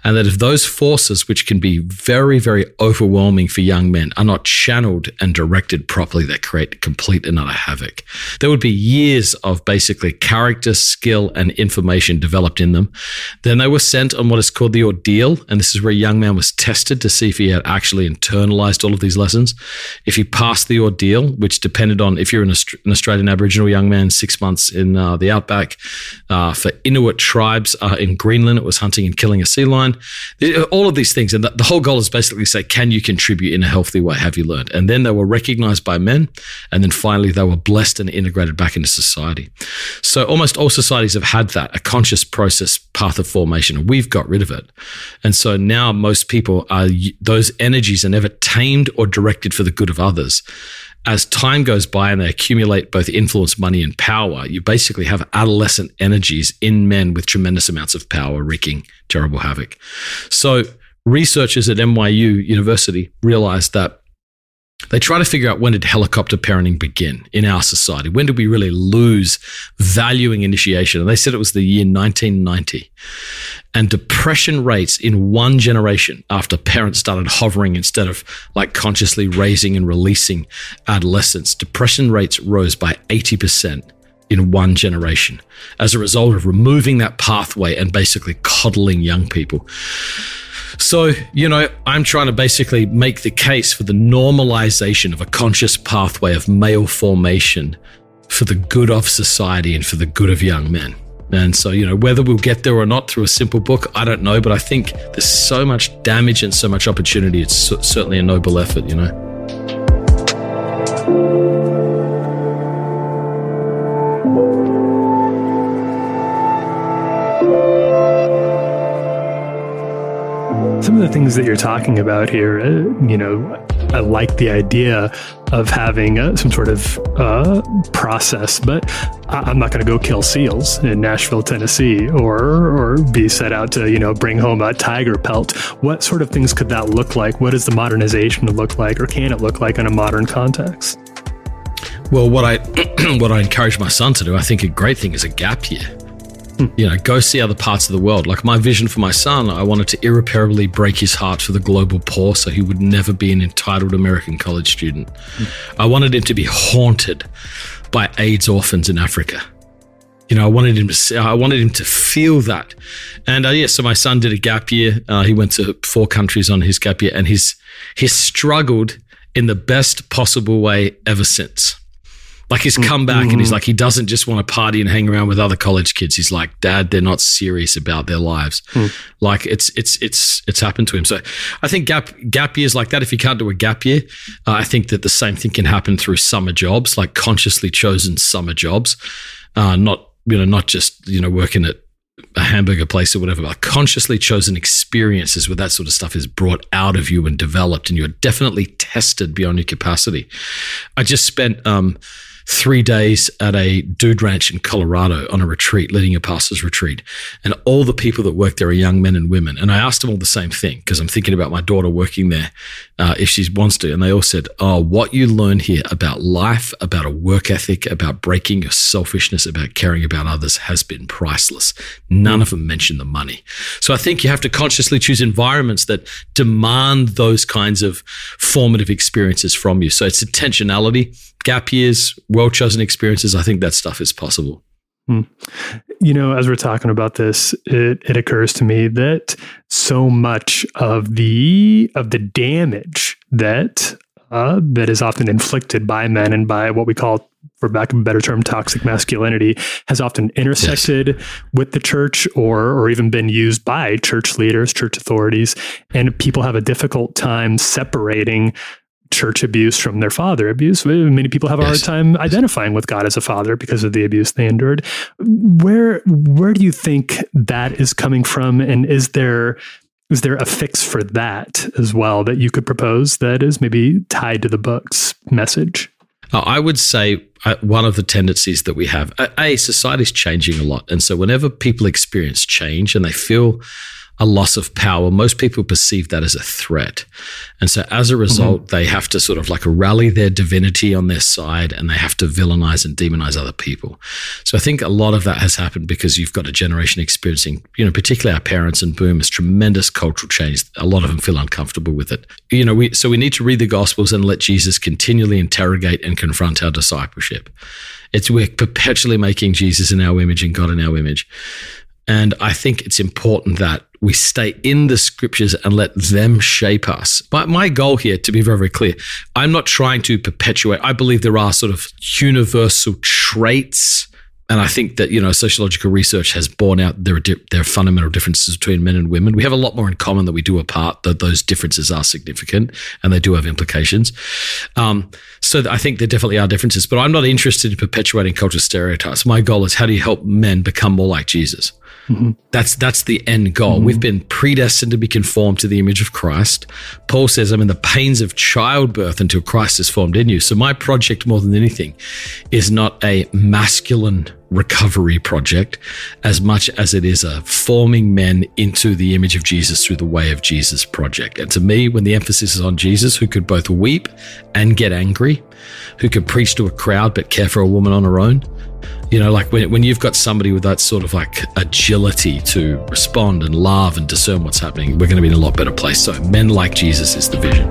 And that if those forces, which can be very, very overwhelming for young men, are not channeled and directed properly, they create complete and utter havoc. There would be years of basically character, skill, and information developed in them. Then they were sent on what is called the ordeal. And this is where a young man was tested to see if he had actually internalized all of these lessons. If he passed the ordeal, which depended on if you're an, Aust- an Australian Aboriginal young man, six months in uh, the outback. Uh, for Inuit tribes uh, in Greenland, it was hunting and killing a sea lion. The- uh, All of these things. And the, the whole goal is basically say, can you contribute in a healthy way? Have you learned? And then they were recognized by men. And then finally, they were blessed and integrated back into society. So almost all societies have had that, a conscious process path of formation. We've got rid of it. And so now most people are, those energies are never tamed or directed for the good of others as time goes by and they accumulate both influence, money, and power, you basically have adolescent energies in men with tremendous amounts of power wreaking terrible havoc. So, researchers at NYU University realized that they try to figure out when did helicopter parenting begin in our society? When did we really lose valuing initiation? And they said it was the year 1990. And depression rates in one generation after parents started hovering instead of like consciously raising and releasing adolescents, depression rates rose by 80% in one generation as a result of removing that pathway and basically coddling young people. So, you know, I'm trying to basically make the case for the normalization of a conscious pathway of male formation for the good of society and for the good of young men. And so, you know, whether we'll get there or not through a simple book, I don't know. But I think there's so much damage and so much opportunity. It's cer- certainly a noble effort, you know. Things that you're talking about here, uh, you know, I like the idea of having uh, some sort of uh, process, but I- I'm not going to go kill seals in Nashville, Tennessee, or or be set out to you know bring home a tiger pelt. What sort of things could that look like? What does the modernization look like, or can it look like in a modern context? Well, what I *clears throat* what I encourage my son to do, I think a great thing is a gap year. *laughs* You know, go see other parts of the world. Like my vision for my son, I wanted to irreparably break his heart for the global poor so he would never be an entitled American college student. I wanted him to be haunted by AIDS orphans in Africa. You know, I wanted him to. See, I wanted him to feel that, and uh, yeah. So my son did a gap year. Uh, he went to four countries on his gap year, and he's he's struggled in the best possible way ever since. Like he's come back and he's like he doesn't just want to party and hang around with other college kids. He's like, Dad, they're not serious about their lives. Like it's it's it's it's happened to him. So I think gap gap years like that. If you can't do a gap year, uh, I think that the same thing can happen through summer jobs, like consciously chosen summer jobs, uh, not you know not just you know working at a hamburger place or whatever, but consciously chosen experiences where that sort of stuff is brought out of you and developed, and you're definitely tested beyond your capacity. I just spent um, three days at a dude ranch in Colorado on a retreat, leading a pastor's retreat. And all the people that work there are young men and women. And I asked them all the same thing because I'm thinking about my daughter working there uh, if she wants to. And they all said, Oh, what you learn here about life, about a work ethic, about breaking your selfishness, about caring about others has been priceless. None of them mentioned the money. So I think you have to consciously choose environments that demand those kinds of formative experiences from you. So it's intentionality gap years, well chosen experiences. I think that stuff is possible. you know, as we're talking about this, it, it occurs to me that so much of the of the damage that uh, that is often inflicted by men and by what we call, for lack of a better term, toxic masculinity, has often intersected with the church or or even been used by church leaders, church authorities, and people have a difficult time separating church abuse from their father abuse. Many people have a hard time identifying with God as a father because of the abuse they endured. Where where do you think that is coming from, and is there is there a fix for that as well that you could propose that is maybe tied to the book's message? Uh, I would say uh, one of the tendencies that we have, uh, a society's changing a lot, and so whenever people experience change and they feel a loss of power, most people perceive that as a threat, and so as a mm-hmm. result, they have to sort of like rally their divinity on their side, and they have to villainize and demonize other people. So I think a lot of that has happened because you've got a generation experiencing, you know, particularly our parents and boomers, tremendous cultural change. A lot of them feel uncomfortable with it. You know, we so we need to read the Gospels and let Jesus continually interrogate and confront our discipleship. It's we're perpetually making Jesus in our image and God in our image. And I think it's important that we stay in the scriptures and let them shape us. But my goal here, to be very, very clear, I'm not trying to perpetuate. I believe there are sort of universal traits. And I think that, you know, sociological research has borne out there are, di- there are fundamental differences between men and women. We have a lot more in common than we do apart, that those differences are significant and they do have implications. Um, so I think there definitely are differences, but I'm not interested in perpetuating cultural stereotypes. My goal is how do you help men become more like Jesus? Mm-hmm. That's that's the end goal. Mm-hmm. We've been predestined to be conformed to the image of Christ. Paul says, "I'm in the pains of childbirth until Christ is formed in you." So my project, more than anything, is not a masculine recovery project as much as it is a forming men into the image of Jesus through the way of Jesus project. And to me, when the emphasis is on Jesus, who could both weep and get angry, who could preach to a crowd but care for a woman on her own, you know, like when, when you've got somebody with that sort of like agility to respond and love and discern what's happening, we're going to be in a lot better place. So, men like Jesus is the vision.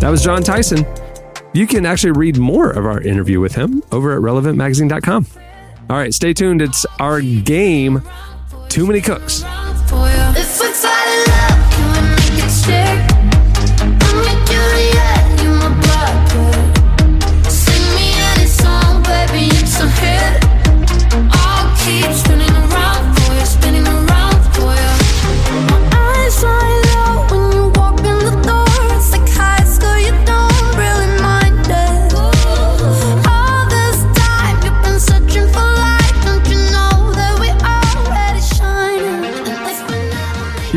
That was Jon Tyson. You can actually read more of our interview with him over at relevantmagazine.com. All right, stay tuned. It's our game, Too Many Cooks.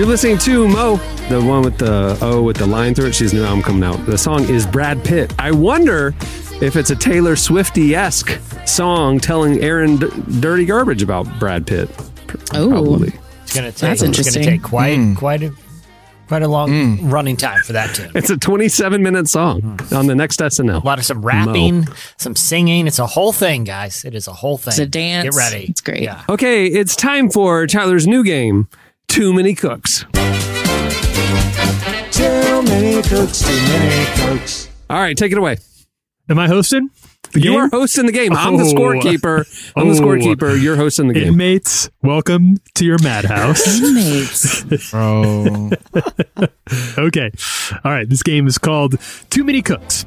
You're listening to Mo, the one with the O with the line through it. She's new album coming out. The song is Brad Pitt. I wonder if it's a Taylor Swifty esque song telling Aaron d- dirty garbage about Brad Pitt. Oh. Probably. It's gonna take. That's it's gonna take quite hmm. quite a quite a long hmm. running time for that tune. It's a 27 minute song hmm. on the next SNL. A lot of some rapping, some singing. It's a whole thing, guys. It is a whole thing. It's a dance. Get ready. It's great. Yeah. Okay, it's time for Tyler's new game, Too Many Cooks. Too many cooks, too many cooks. All right, take it away. Am I hosting? The You game? are hosting the game. I'm the Oh. scorekeeper. *laughs* I'm the Oh. scorekeeper. You're hosting the game. Inmates, welcome to your madhouse. Inmates. *laughs* Bro. *laughs* Okay. All right. This game is called Too Many Cooks.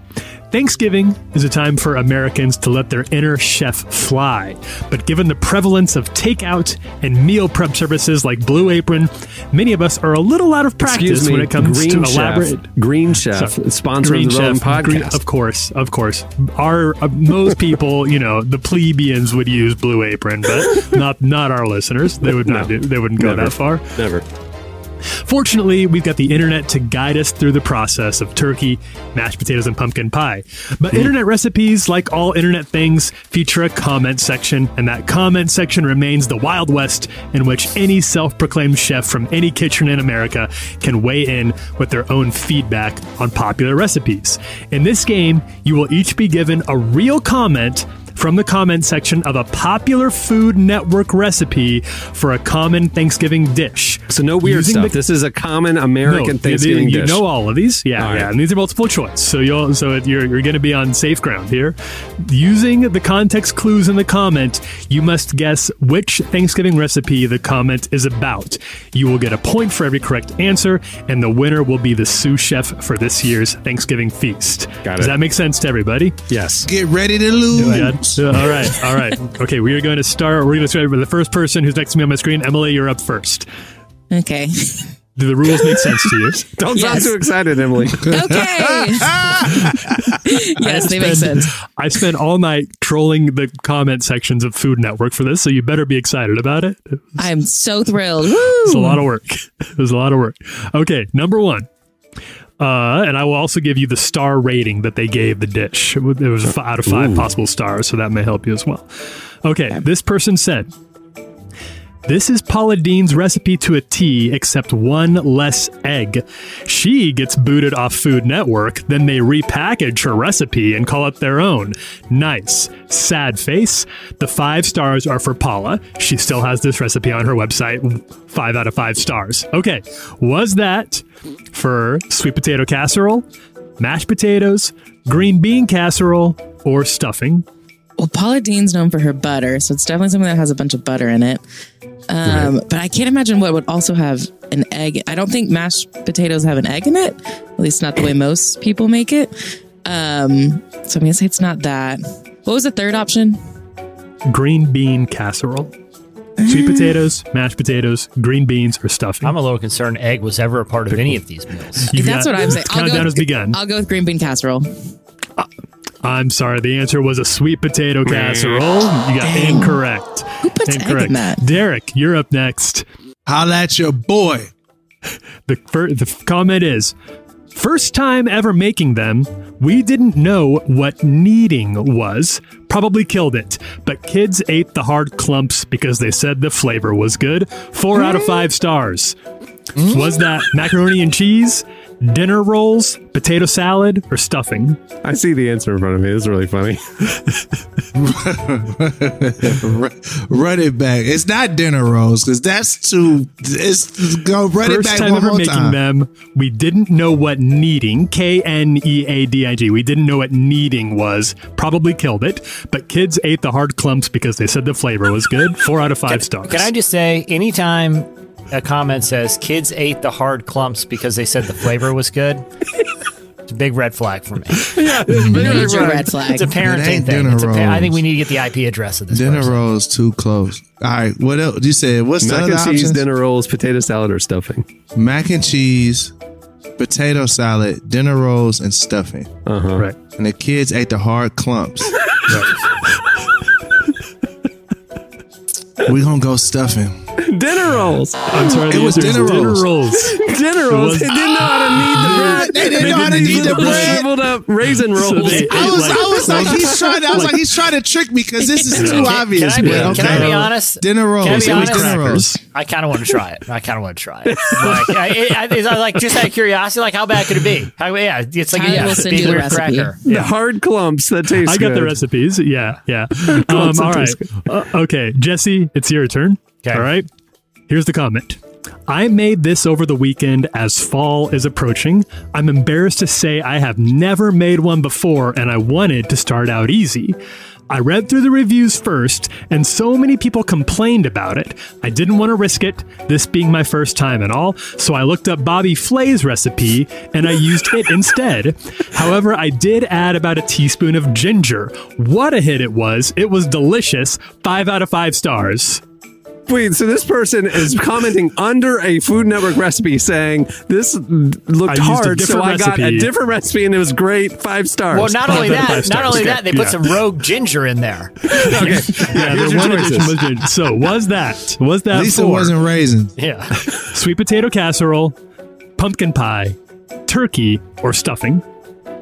Thanksgiving is a time for Americans to let their inner chef fly. But given the prevalence of takeout and meal prep services like Blue Apron, many of us are a little out of practice me, when it comes Green to Chef. elaborate. Green Chef, Sorry. sponsor Green of the Chef, Podcast. Green- of course, of course. Our uh, most people, you know, the plebeians would use Blue Apron, but *laughs* not not our listeners. They would not. No. do, they wouldn't go Never. that far. Never. Fortunately, we've got the internet to guide us through the process of turkey, mashed potatoes, and pumpkin pie. But hmm. internet recipes, like all internet things, feature a comment section, and that comment section remains the Wild West in which any self proclaimed chef from any kitchen in America can weigh in with their own feedback on popular recipes. In this game, you will each be given a real comment from the comment section of a popular Food Network recipe for a common Thanksgiving dish. So no weird Using stuff. the- this is a common American No, Thanksgiving you, dish. know all of these, yeah, All right. yeah, and these are multiple choice. So you'll, so it, you're you're going to be on safe ground here. Using the context clues in the comment, you must guess which Thanksgiving recipe the comment is about. You will get a point for every correct answer, and the winner will be the sous chef for this year's Thanksgiving feast. Got Does that make sense to everybody? yes. Get ready to lose. Yeah. Uh, all right, all right. Okay, we are going to start. We're going to start with the first person who's next to me on my screen. Emily, you're up first. Okay. Do the rules make sense to you? *laughs* Don't sound Yes. too excited, Emily. Okay. *laughs* yes, they make sense. I spent all night trolling the comment sections of Food Network for this, so you better be excited about it. I'm so thrilled. It's a lot of work. *laughs* It was a lot of work. Okay, number one. Uh, and I will also give you the star rating that they gave the dish. It was out of five possible stars, so that may help you as well. Okay, this person said, This is Paula Deen's recipe to a T, except one less egg. She gets booted off Food Network, then they repackage her recipe and call it their own. Nice. Sad face. The five stars are for Paula. She still has this recipe on her website. Five out of five stars. Okay. Was that for sweet potato casserole, mashed potatoes, green bean casserole, or stuffing? Well, Paula Deen's known for her butter, so it's definitely something that has a bunch of butter in it. Um, But I can't imagine what would also have an egg. I don't think mashed potatoes have an egg in it. At least not the way most people make it. Um, so I'm gonna say it's not that. What was the third option? green bean casserole. Sweet potatoes, mashed potatoes, green beans, or stuffing. I'm a little concerned egg was ever a part of any of these meals. You've That's got- what I'm saying. I'll Countdown go, has begun. I'll go with green bean casserole. I'm sorry. The answer was a sweet potato casserole. You got incorrect. Who puts egg Incorrect. in that? Derek, you're up next. Holla at your boy. The, fir- the comment is First time ever making them, we didn't know what kneading was. Probably killed it. But kids ate the hard clumps because they said the flavor was good. Four out of hmm? five stars. Was that macaroni and cheese, dinner rolls, potato salad, or stuffing? I see the answer in front of me. This is really funny. *laughs* Run it back. It's not dinner rolls because that's too. It's go run it First back time one ever more making time. them, we didn't know what kneading, K N E A D I G, we didn't know what kneading was. Probably killed it, but kids ate the hard clumps because they said the flavor was good. Four out of five stars. Can I just say, anytime a comment says kids ate the hard clumps because they said the flavor was good, it's a big red flag for me. *laughs* Yeah, Major red flag. It's a parenting ain't thing. It's a pa- I think we need to get the IP address of this Dinner person. rolls too close. All right, what else? You said what's the Mac other and cheese, options? dinner rolls, potato salad, or stuffing. Mac and cheese, potato salad, dinner rolls, and stuffing. Uh huh. Right. And the kids ate the hard clumps. *laughs* We're gonna go stuffing. *laughs* dinner rolls. I'm sorry. the It was answer is dinner rolls. rolls. *laughs* dinner rolls. was- They didn't know how to knead the bread. They didn't know how to knead the little bread. Shriveled up raisin rolls. So they I was, like- I was like, he's *laughs* trying. To, I was like, he's trying to trick me because this is too obvious. Can I be, man. can I be honest? Dinner rolls. Can I be honest? dinner rolls. I kind of want to try it. I kind of want to try it. Like, I, I, I, it's like just out of curiosity, like how bad could it be? How, yeah, it's like Tyler yeah, will send big you the weird recipe. cracker. the hard clumps that taste I got the recipes. Yeah, yeah. Um, Clumps all that right. taste good. Uh, okay, Jesse, it's your turn. Okay. All right. Here's the comment. I made this over the weekend as fall is approaching. I'm embarrassed to say I have never made one before and I wanted to start out easy. I read through the reviews first, and so many people complained about it. I didn't want to risk it, this being my first time and all, so I looked up Bobby Flay's recipe and I used it *laughs* instead. However, I did add about a teaspoon of ginger. What a hit it was! It was delicious. Five out of five stars. Wait, so this person is commenting under a Food Network recipe saying this looked I hard, so different I got a different recipe and it was great. Five stars. Well, not only Five out of that, not only Okay, that, they put yeah. some rogue ginger in there. *laughs* okay, Yeah, Here's the one addition was ginger. So was that was that At least for it wasn't raisin. Yeah. sweet potato casserole, pumpkin pie, turkey, or stuffing?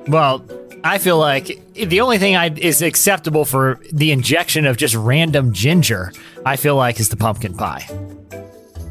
Well, I feel like the only thing I is acceptable for the injection of just random ginger, I feel like, is the pumpkin pie.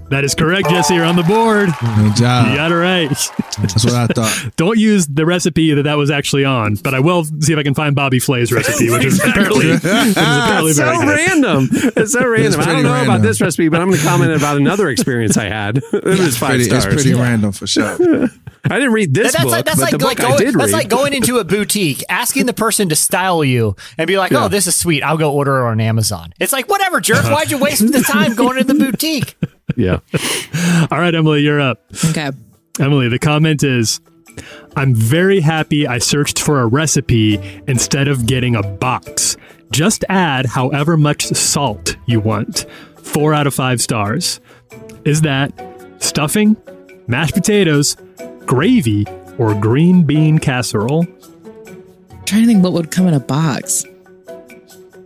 That is correct, Jesse. You're on the board. Good job. You got it right. That's what I thought. *laughs* Don't use the recipe that that was actually on, but I will see if I can find Bobby Flay's recipe, which is apparently, which is apparently so very good. random. It's so random. I don't know about this recipe, but I'm going to comment about another experience I had. *laughs* It was five Pretty, stars. it's pretty random for sure. *laughs* I didn't read this that's book, like that's but like, the like book I going, did that's read. like going into a boutique, asking the person to style you, and be like, "Oh, this is sweet. I'll go order it on Amazon." It's like, whatever, jerk. Why'd you waste the time going to the boutique? *laughs* yeah. All right, Emily, you're up. Okay. Emily, the comment is I'm very happy I searched for a recipe instead of getting a box. Just add however much salt you want. Four out of five stars. Is that stuffing, mashed potatoes, gravy, or green bean casserole? trying to think what would come in a box.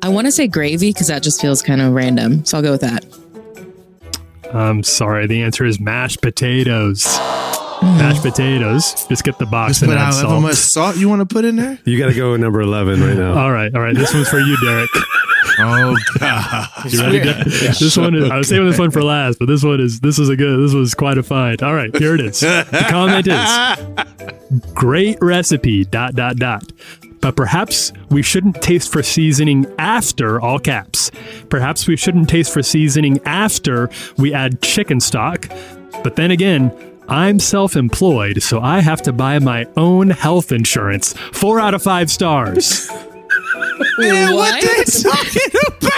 I want to say gravy because that just feels kind of random. So I'll go with that. I'm sorry, the answer is mashed potatoes. Mm. Mashed potatoes. Just get the box Just and put add out however salt. much salt you want to put in there. You got to go with number 11 right now. All right, all right. This one's for you, Derek. *laughs* Oh *laughs* god. You ready? Derek? This one is, I was saving this one for last, but this one is this is a good this was quite a find. All right, here it is. The comment is great recipe dot dot dot. But perhaps we shouldn't taste for seasoning after all caps. Perhaps we shouldn't taste for seasoning after we add chicken stock. But then again, I'm self employed, so I have to buy my own health insurance. Four out of five stars. *laughs* Man, what What? they talking about?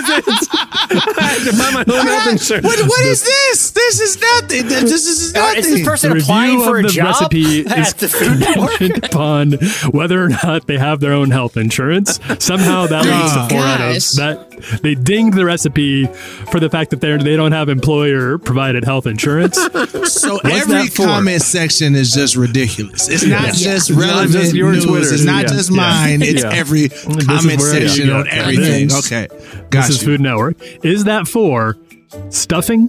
I had to buy my own health insurance. What, what is this? This is nothing. This is Uh, nothing. Is this person The applying review for of a the job recipe *laughs* is at the Food Network? upon whether or not they have their own health insurance. Somehow that leads to four out of that. They dinged the recipe for the fact that they they don't have employer provided health insurance. So What's every comment section is just ridiculous. It's not just not relevant just your news. Twitter. It's not Yeah. just Yeah. mine. It's Yeah. every is comment section on everything. Okay, this got is. Food Network. Is that for stuffing,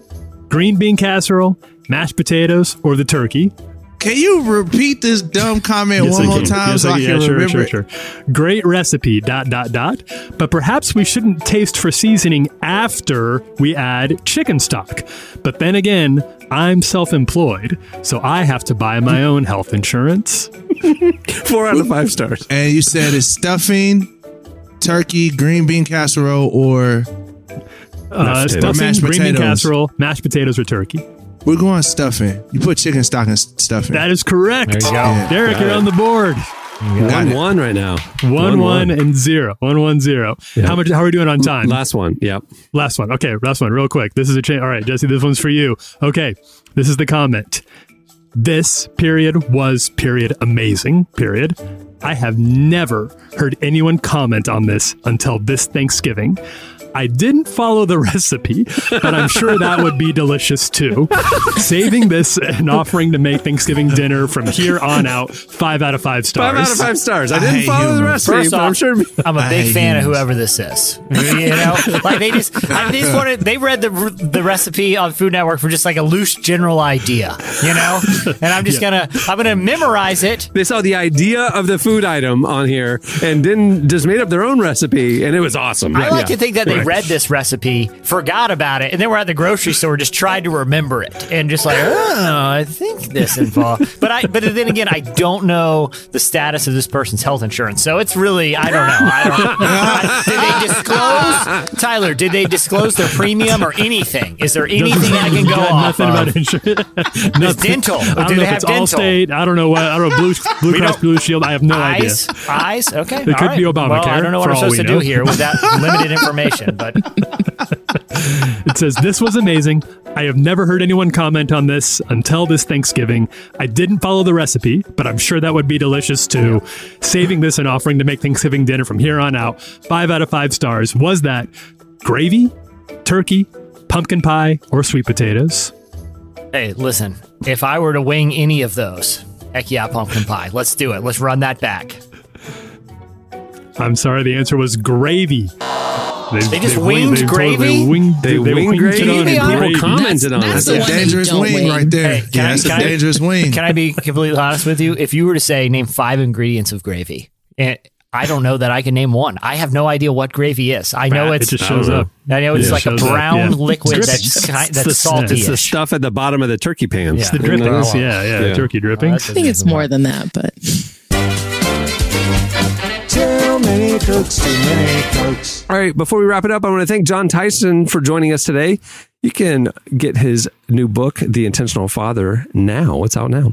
green bean casserole, mashed potatoes, or the turkey? Can you repeat this dumb comment Yes, one more time Yes, so I I can. Yeah, remember? sure, it? sure. Great recipe. Dot dot dot. But perhaps we shouldn't taste for seasoning after we add chicken stock. But then again, I'm self-employed, so I have to buy my own health insurance. *laughs* Four out of five stars. And you said it's stuffing, turkey, green bean casserole, or Uh, potatoes. stuffing, Mashed green bean casserole, mashed potatoes, or turkey. We're going stuffing. You put chicken stock in stuffing. That is correct. There you go. Yeah. Derek, Got you're it. on the board. Got One it. one right now. One, one, and zero. One, one, zero. How much? How are we doing on time? Last one. Yep. Last one. Okay, last one, real quick. This is a change. All right, Jesse, this one's for you. Okay, this is the comment. This period was period amazing. Period. I have never heard anyone comment on this until this Thanksgiving. I didn't follow the *laughs* recipe, but I'm sure that would be delicious too. Saving this and offering to make Thanksgiving dinner from here on out, five out of five stars. Five out of five stars. I I didn't hate follow the humor. recipe, First but I'm sure. I'm a big hate fan of whoever this is. You know, like they just, I, they just wanted, they read the the recipe on Food Network for just like a loose general idea, you know. And I'm just gonna, I'm gonna memorize it. They saw the idea of the food item on here and didn't just made up their own recipe, and it was awesome. I like to think that they Read this recipe, forgot about it, and then we're at the grocery store, just tried to remember it, and just like, *laughs* oh, I think this involved. But I, but then again, I don't know the status of this person's health insurance, so it's really, I don't know. I don't. I, *laughs* did they disclose, Tyler? Did they disclose their premium or anything? Is there anything I can go off nothing of? about insurance. *laughs* Nothing. dental. I Do don't they know if have it's dental? Allstate. I don't know what. I don't know Blue, Blue Cross Blue Shield. I have no Eyes, idea. eyes. Okay, It could all be right. Obamacare, Well, I don't know what I'm supposed to know. do here with that limited information, but *laughs* It says this was amazing. I have never heard anyone comment on this until this Thanksgiving. I didn't follow the recipe, but I'm sure that would be delicious too. Saving this and offering to make Thanksgiving dinner from here on out. Five out of five stars. Was that gravy, turkey, pumpkin pie, or sweet potatoes? Hey, listen, if I were to wing any of those, heck yeah, pumpkin pie. Let's do it. Let's run that back. I'm sorry, the answer was gravy. They just wing- winged they gravy? They winged, They winged it gravy? on People gravy. commented on That's it. That's a dangerous wing, wing. right there. Hey, can yeah, I- that's can a I- dangerous wing. Can I be completely honest with you? If you were to say name five ingredients of gravy, and I don't know that I can name one. I have no idea what gravy is. I know It it's just shows up. I know it's It like a shows up, brown yeah. liquid that's kind, that's the, salty. It's the stuff at the bottom of the turkey pans. Yeah. The drippings, yeah, yeah, Yeah. turkey drippings. I think it's more than that, but cooks, too many cooks. All right, before we wrap it up, I want to thank Jon Tyson for joining us today. You can get his new book, The Intentional Father, now. It's out now.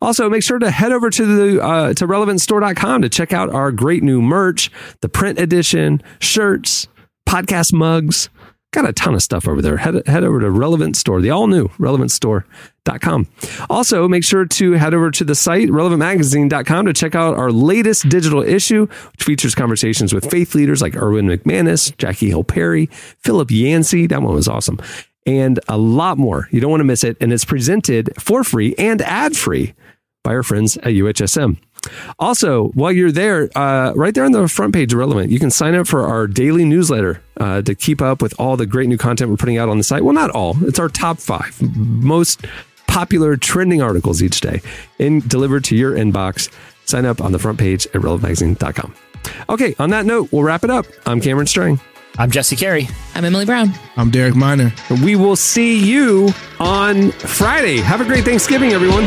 Also, make sure to head over to the uh, to relevantstore.com to check out our great new merch, the print edition, shirts, podcast mugs. Got a ton of stuff over there. Head, head over to Relevant Store, the all new relevantstore.com. Also, make sure to head over to the site, relevantmagazine.com, to check out our latest digital issue, which features conversations with faith leaders like Erwin McManus, Jackie Hill Perry, Philip Yancey. That one was awesome. And a lot more. You don't want to miss it. And it's presented for free and ad free by our friends at UHSM. Also, while you're there, uh, right there on the front page of Relevant, you can sign up for our daily newsletter uh, to keep up with all the great new content we're putting out on the site. Well, not all, it's our top five most popular trending articles each day in delivered to your inbox. Sign up on the front page at relevantmagazine.com. Okay, on that note, we'll wrap it up. I'm Cameron Strang. I'm Jesse Carey. I'm Emily Brown. I'm Derek Minor. We will see you on Friday. Have a great Thanksgiving, everyone.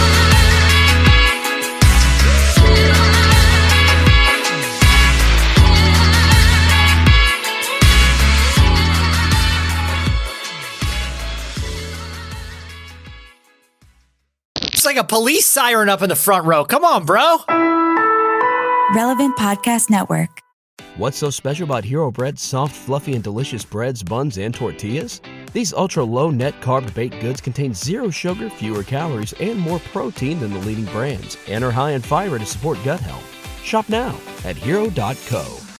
a police siren up in the front row. Come on, bro. Relevant Podcast Network. What's so special about Hero Bread's soft, fluffy, and delicious breads, buns, and tortillas? These ultra low net carb baked goods contain zero sugar, fewer calories, and more protein than the leading brands, and are high in fiber to support gut health. Shop now at hero.co.